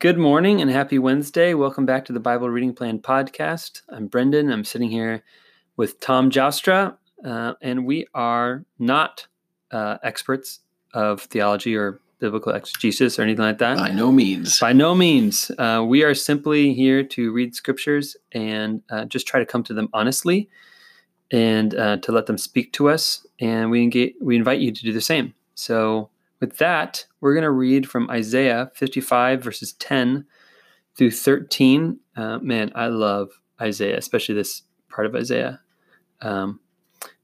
Good morning and happy Wednesday. Welcome back to the Bible Reading Plan podcast. I'm Brendan. I'm sitting here with Tom Joustra, uh, and we are not uh, experts of theology or biblical exegesis or anything like that. By no means. By no means. Uh, we are simply here to read scriptures and uh, just try to come to them honestly and uh, to let them speak to us. And we, engage, we invite you to do the same. So, with that, we're going to read from Isaiah 55, verses 10 through 13. Uh, man, I love Isaiah, especially this part of Isaiah. Um,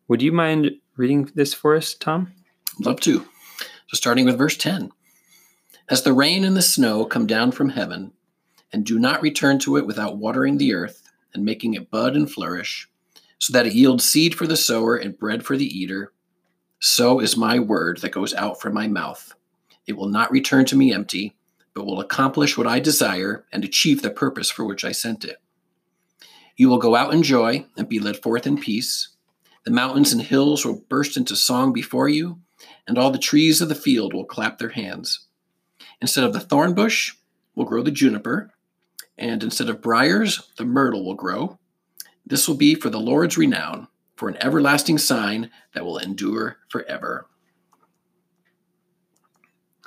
would you mind reading this for us, Tom? Love to. So, starting with verse 10 As the rain and the snow come down from heaven, and do not return to it without watering the earth and making it bud and flourish, so that it yields seed for the sower and bread for the eater, so is my word that goes out from my mouth. It will not return to me empty, but will accomplish what I desire and achieve the purpose for which I sent it. You will go out in joy and be led forth in peace. The mountains and hills will burst into song before you, and all the trees of the field will clap their hands. Instead of the thorn bush will grow the juniper, and instead of briars, the myrtle will grow. This will be for the Lord's renown for an everlasting sign that will endure forever.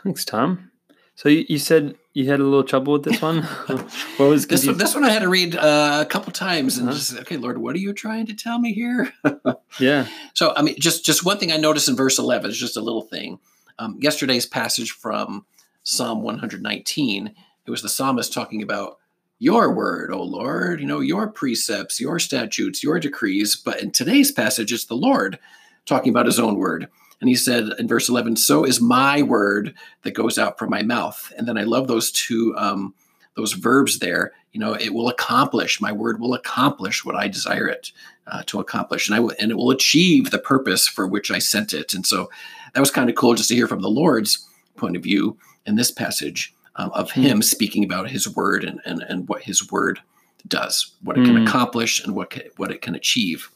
Thanks, Tom. So you, you said you had a little trouble with this one. what was this? One, this one I had to read uh, a couple times and uh-huh. just okay, Lord, what are you trying to tell me here? yeah. So I mean, just just one thing I noticed in verse eleven is just a little thing. Um, yesterday's passage from Psalm one hundred nineteen. It was the psalmist talking about your word, O Lord, you know, your precepts, your statutes, your decrees. But in today's passage, it's the Lord talking about his own word. And he said in verse 11, So is my word that goes out from my mouth. And then I love those two, um, those verbs there. You know, it will accomplish, my word will accomplish what I desire it uh, to accomplish. And I w- and it will achieve the purpose for which I sent it. And so that was kind of cool just to hear from the Lord's point of view in this passage um, of hmm. him speaking about his word and, and, and what his word does, what it can mm. accomplish, and what what it can achieve.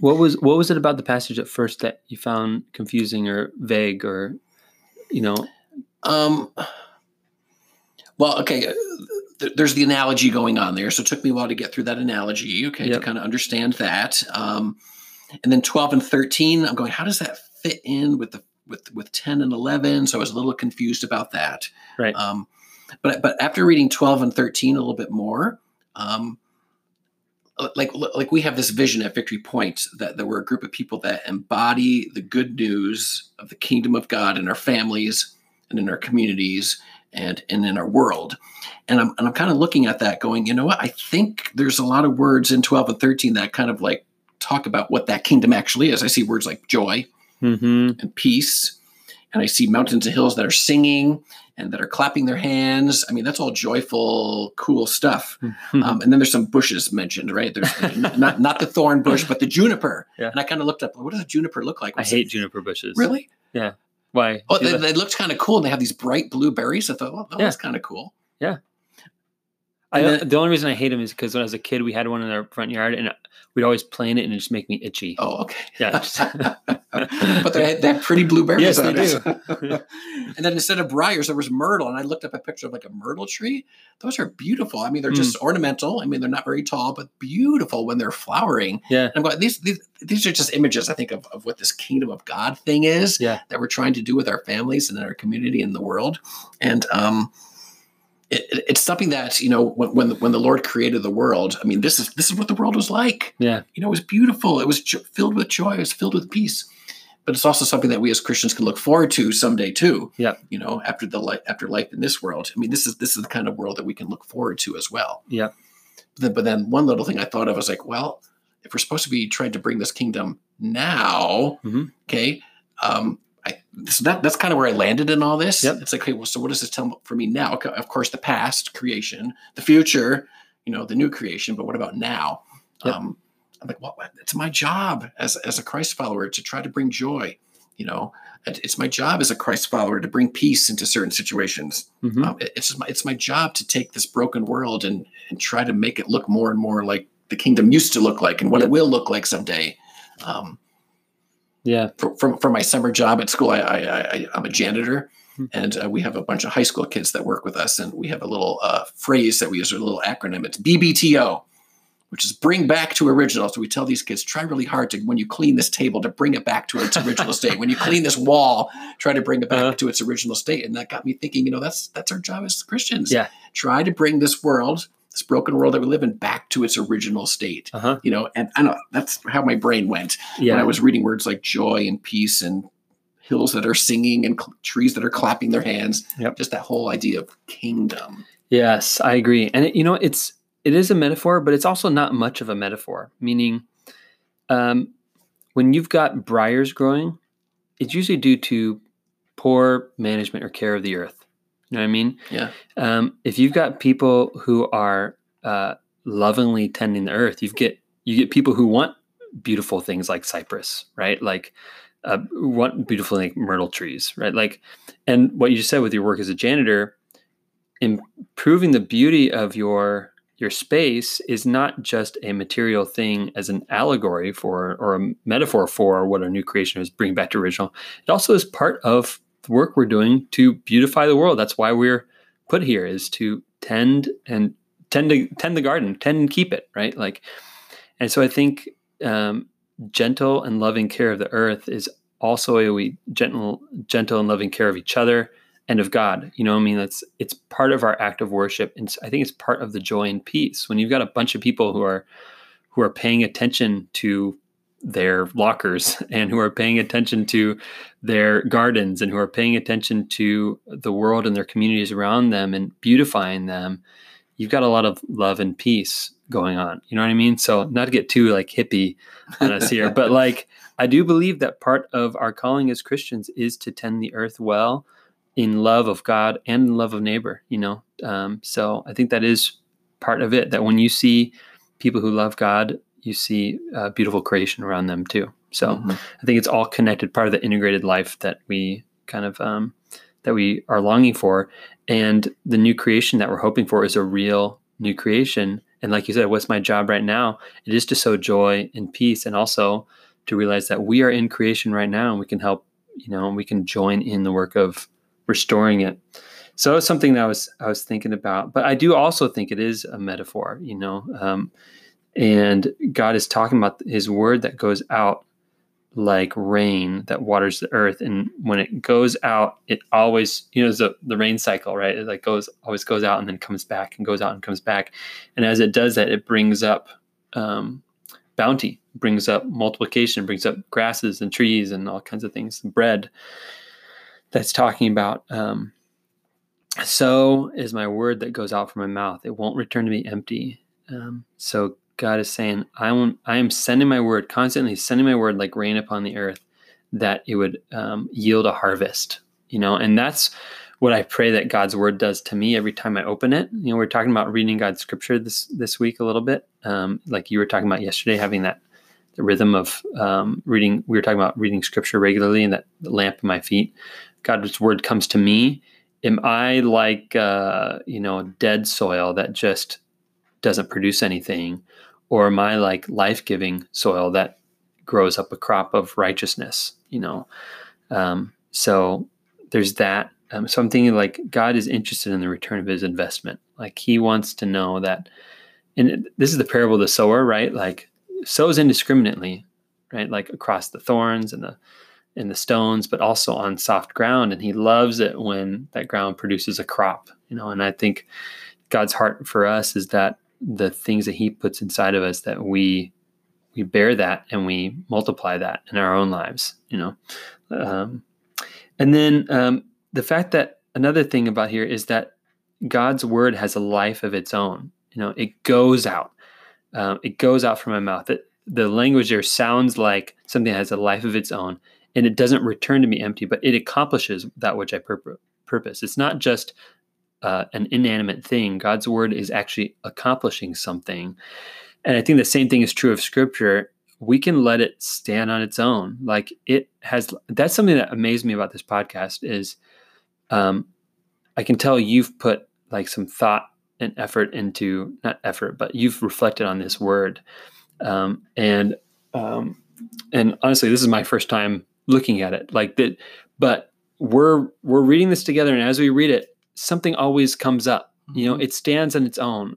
What was what was it about the passage at first that you found confusing or vague or you know? Um. Well, okay. Uh, there's the analogy going on there, so it took me a while to get through that analogy. Okay, yep. to kind of understand that. Um, and then 12 and 13, I'm going, how does that fit in with the with with 10 and 11 so i was a little confused about that. Right. Um, but but after reading 12 and 13 a little bit more um, like like we have this vision at victory point that, that we're a group of people that embody the good news of the kingdom of god in our families and in our communities and, and in our world. And i'm, and I'm kind of looking at that going you know what? I think there's a lot of words in 12 and 13 that kind of like talk about what that kingdom actually is. I see words like joy mm-hmm. and peace. And I see mountains and hills that are singing and that are clapping their hands. I mean, that's all joyful, cool stuff. Mm-hmm. Um, and then there's some bushes mentioned, right? There's not not the thorn bush, but the juniper. Yeah. And I kind of looked up, what does a juniper look like? What's I hate it? juniper bushes. Really? Yeah. Why? Oh, they, they, looked kind of cool, and they have these bright blue berries. I thought, well, that yeah. was kind of cool. Yeah. I, then, the only reason I hate them is because when I was a kid, we had one in our front yard, and we'd always play in it, and it just make me itchy. Oh, okay. Yeah. but they, they have pretty blueberries. Yes, they do. and then instead of briars, there was myrtle, and I looked up a picture of like a myrtle tree. Those are beautiful. I mean, they're just mm. ornamental. I mean, they're not very tall, but beautiful when they're flowering. Yeah. And I'm going, these, these these are just images, I think, of, of what this kingdom of God thing is. Yeah. That we're trying to do with our families and in our community and the world, and um it, it's something that you know when when the, when the Lord created the world. I mean, this is this is what the world was like. Yeah, you know, it was beautiful. It was jo- filled with joy. It was filled with peace. But it's also something that we as Christians can look forward to someday too. Yeah, you know, after the life after life in this world. I mean, this is this is the kind of world that we can look forward to as well. Yeah. But then, but then one little thing I thought of was like, well, if we're supposed to be trying to bring this kingdom now, mm-hmm. okay, um, so that that's kind of where I landed in all this. Yep. It's like, okay, well, so what does this tell for me now? Of course, the past, creation, the future, you know, the new creation, but what about now? Yep. Um, I'm like, well, it's my job as as a Christ follower to try to bring joy. You know, it's my job as a Christ follower to bring peace into certain situations. Mhm. Um, it's my, it's my job to take this broken world and and try to make it look more and more like the kingdom used to look like and what Yep. it will look like someday. Um, yeah. for, for, for my summer job at school, I, I, I I'm a janitor, Hmm. and uh, we have a bunch of high school kids that work with us, and we have a little uh, phrase that we use, a little acronym. It's BBTO, which is bring back to original. So we tell these kids, try really hard to when you clean this table to bring it back to its original state. When you clean this wall, try to bring it back Uh-huh. to its original state. And that got me thinking, you know, that's that's our job as Christians. Yeah. Try to bring this world, this broken world that we live in, back to its original state. Uh huh. You know, and I know that's how my brain went Yeah. when I was reading words like joy and peace and hills that are singing and cl- trees that are clapping their hands. Yep. Just that whole idea of kingdom. Yes, I agree. And it, you know, it's it is a metaphor, but it's also not much of a metaphor. Meaning, um, when you've got briars growing, it's usually due to poor management or care of the earth. You know what I mean? Yeah. Um, if you've got people who are uh, lovingly tending the earth, you get you get people who want beautiful things like cypress, right? Like uh, want beautiful like myrtle trees, right? Like, and what you just said with your work as a janitor, improving the beauty of your your space is not just a material thing as an allegory for or a metaphor for what our new creation is bringing back to original. It also is part of work we're doing to beautify the world. That's why we're put here is to tend and tend to tend the garden, tend and keep it, right? Like, and so I think um, gentle and loving care of the earth is also a we gentle, gentle and loving care of each other and of God. You know, I mean, it's it's part of our act of worship, and I think it's part of the joy and peace when you've got a bunch of people who are who are paying attention to their lockers and who are paying attention to their gardens and who are paying attention to the world and their communities around them and beautifying them you've got a lot of love and peace going on. You know what i mean? So not to get too like hippie on us here but like i do believe that part of our calling as christians is to tend the earth well in love of god and in love of neighbor you know? Um, so i think that is part of it that when you see people who love god you see uh, beautiful creation around them too so Mhm. I think it's all connected, part of the integrated life that we kind of um, that we are longing for, and the new creation that we're hoping for is a real new creation. And like you said, what's my job right now? It is to sow joy and peace, and also to realize that we are in creation right now, and we can help. You know, we can join in the work of restoring it. So it's something that I was I was thinking about, but I do also think it is a metaphor. You know, um, and God is talking about His word that goes out like rain that waters the earth. And when it goes out it always you know the the rain cycle right? It like goes always goes out and then comes back and goes out and comes back. And as it does that it brings up um, bounty brings up multiplication brings up grasses and trees and all kinds of things bread that's talking about um, so is my word that goes out from my mouth. It won't return to me empty. Um, so God is saying, I am, I am sending my word, constantly sending my word like rain upon the earth, that it would um, yield a harvest, you know, and that's what I pray that God's word does to me every time I open it. You know, we're talking about reading God's scripture this, this week a little bit. Um, like you were talking about yesterday, having that the rhythm of um, reading, we were talking about reading scripture regularly and that lamp in my feet. God's word comes to me. Am I like, uh, you know, dead soil that just doesn't produce anything? Or am I like life giving soil that grows up a crop of righteousness? You know, um, so there's that. Um, so I'm thinking like God is interested in the return of his investment. Like he wants to know that, and this is the parable of the sower, right? Like sows indiscriminately, right? Like across the thorns and the and the stones, but also on soft ground. And he loves it when that ground produces a crop, you know. And I think God's heart for us is that the things that he puts inside of us that we we bear that and we multiply that in our own lives you know? Um, and then um, the fact that another thing about here is that god's word has a life of its own you know? It goes out um, it goes out from my mouth. It, the language there sounds like something that has a life of its own and it doesn't return to me empty but it accomplishes that which i purpo- purpose. It's not just uh, an inanimate thing. God's word is actually accomplishing something. And I think the same thing is true of scripture. We can let it stand on its own. Like it has, that's something that amazed me about this podcast is um, I can tell you've put like some thought and effort into, not effort, but you've reflected on this word. Um, and, um, and honestly, this is my first time looking at it like that, but we're, we're reading this together. And as we read it, something always comes up, you know, mm-hmm. it stands on its own.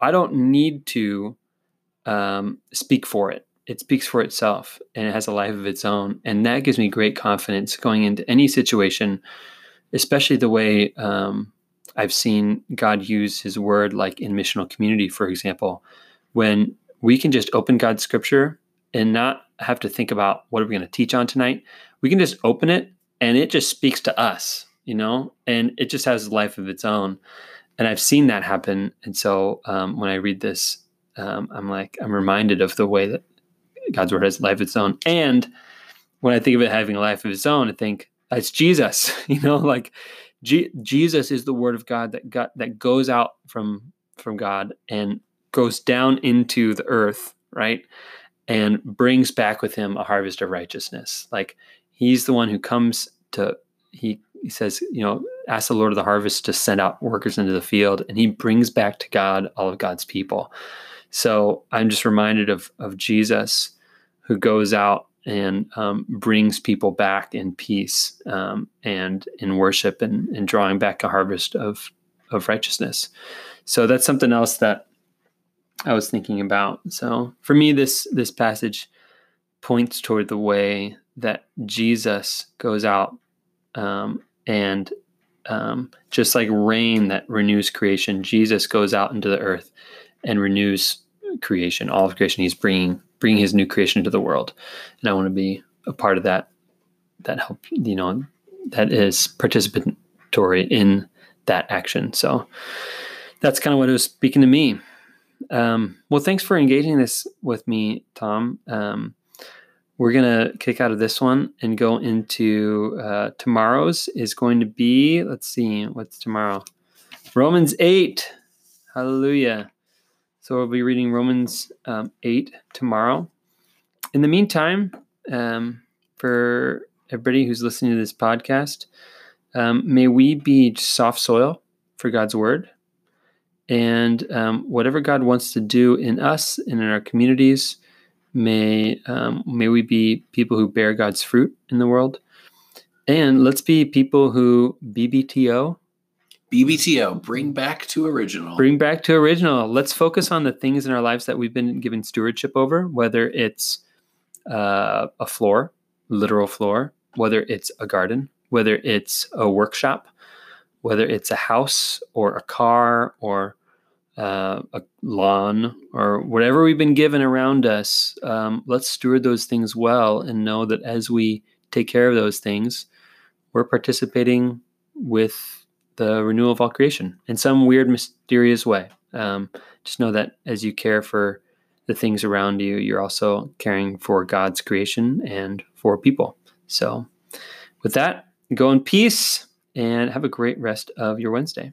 I don't need to um, speak for it. It speaks for itself and it has a life of its own. And that gives me great confidence going into any situation, especially the way um, I've seen God use his word, like in missional community, for example, when we can just open God's scripture and not have to think about what are we going to teach on tonight. We can just open it and it just speaks to us, you know, and it just has a life of its own. And I've seen that happen. And so um, when I read this, um, I'm like, I'm reminded of the way that God's word has life of its own. And when I think of it having a life of its own, I think it's Jesus, you know, like G- Jesus is the word of God that got, that goes out from, from God and goes down into the earth, right? And brings back with him a harvest of righteousness. Like he's the one who comes to, he, he says, you know, ask the Lord of the harvest to send out workers into the field, and he brings back to God all of God's people. So I'm just reminded of of Jesus who goes out and um, brings people back in peace um, and in worship and, and drawing back a harvest of of righteousness. So that's something else that I was thinking about. So for me, this this passage points toward the way that Jesus goes out um, and um, just like rain that renews creation, Jesus goes out into the earth and renews creation, all of creation. He's bringing bringing His new creation into the world, and I want to be a part of that. That help, you know, that is participatory in that action. So that's kind of what it was speaking to me. Um, well, thanks for engaging this with me, Tom. Um, we're gonna kick out of this one and go into uh, tomorrow's. Is going to be let's see, what's tomorrow? Romans eight. Hallelujah. So we'll be reading Romans um, 8 tomorrow. In the meantime, um, for everybody who's listening to this podcast, um, may we be soft soil for God's word. And um, whatever God wants to do in us and in our communities, may um, may we be people who bear God's fruit in the world. And let's be people who BBTO, BBTO, bring back to original. Bring back to original. Let's focus on the things in our lives that we've been given stewardship over, whether it's uh, a floor, literal floor, whether it's a garden, whether it's a workshop, whether it's a house or a car or uh, a lawn or whatever we've been given around us. Um, let's steward those things well and know that as we take care of those things, we're participating with the renewal of all creation in some weird, mysterious way. Um, just know that as you care for the things around you, you're also caring for God's creation and for people. So, with that, go in peace and have a great rest of your Wednesday.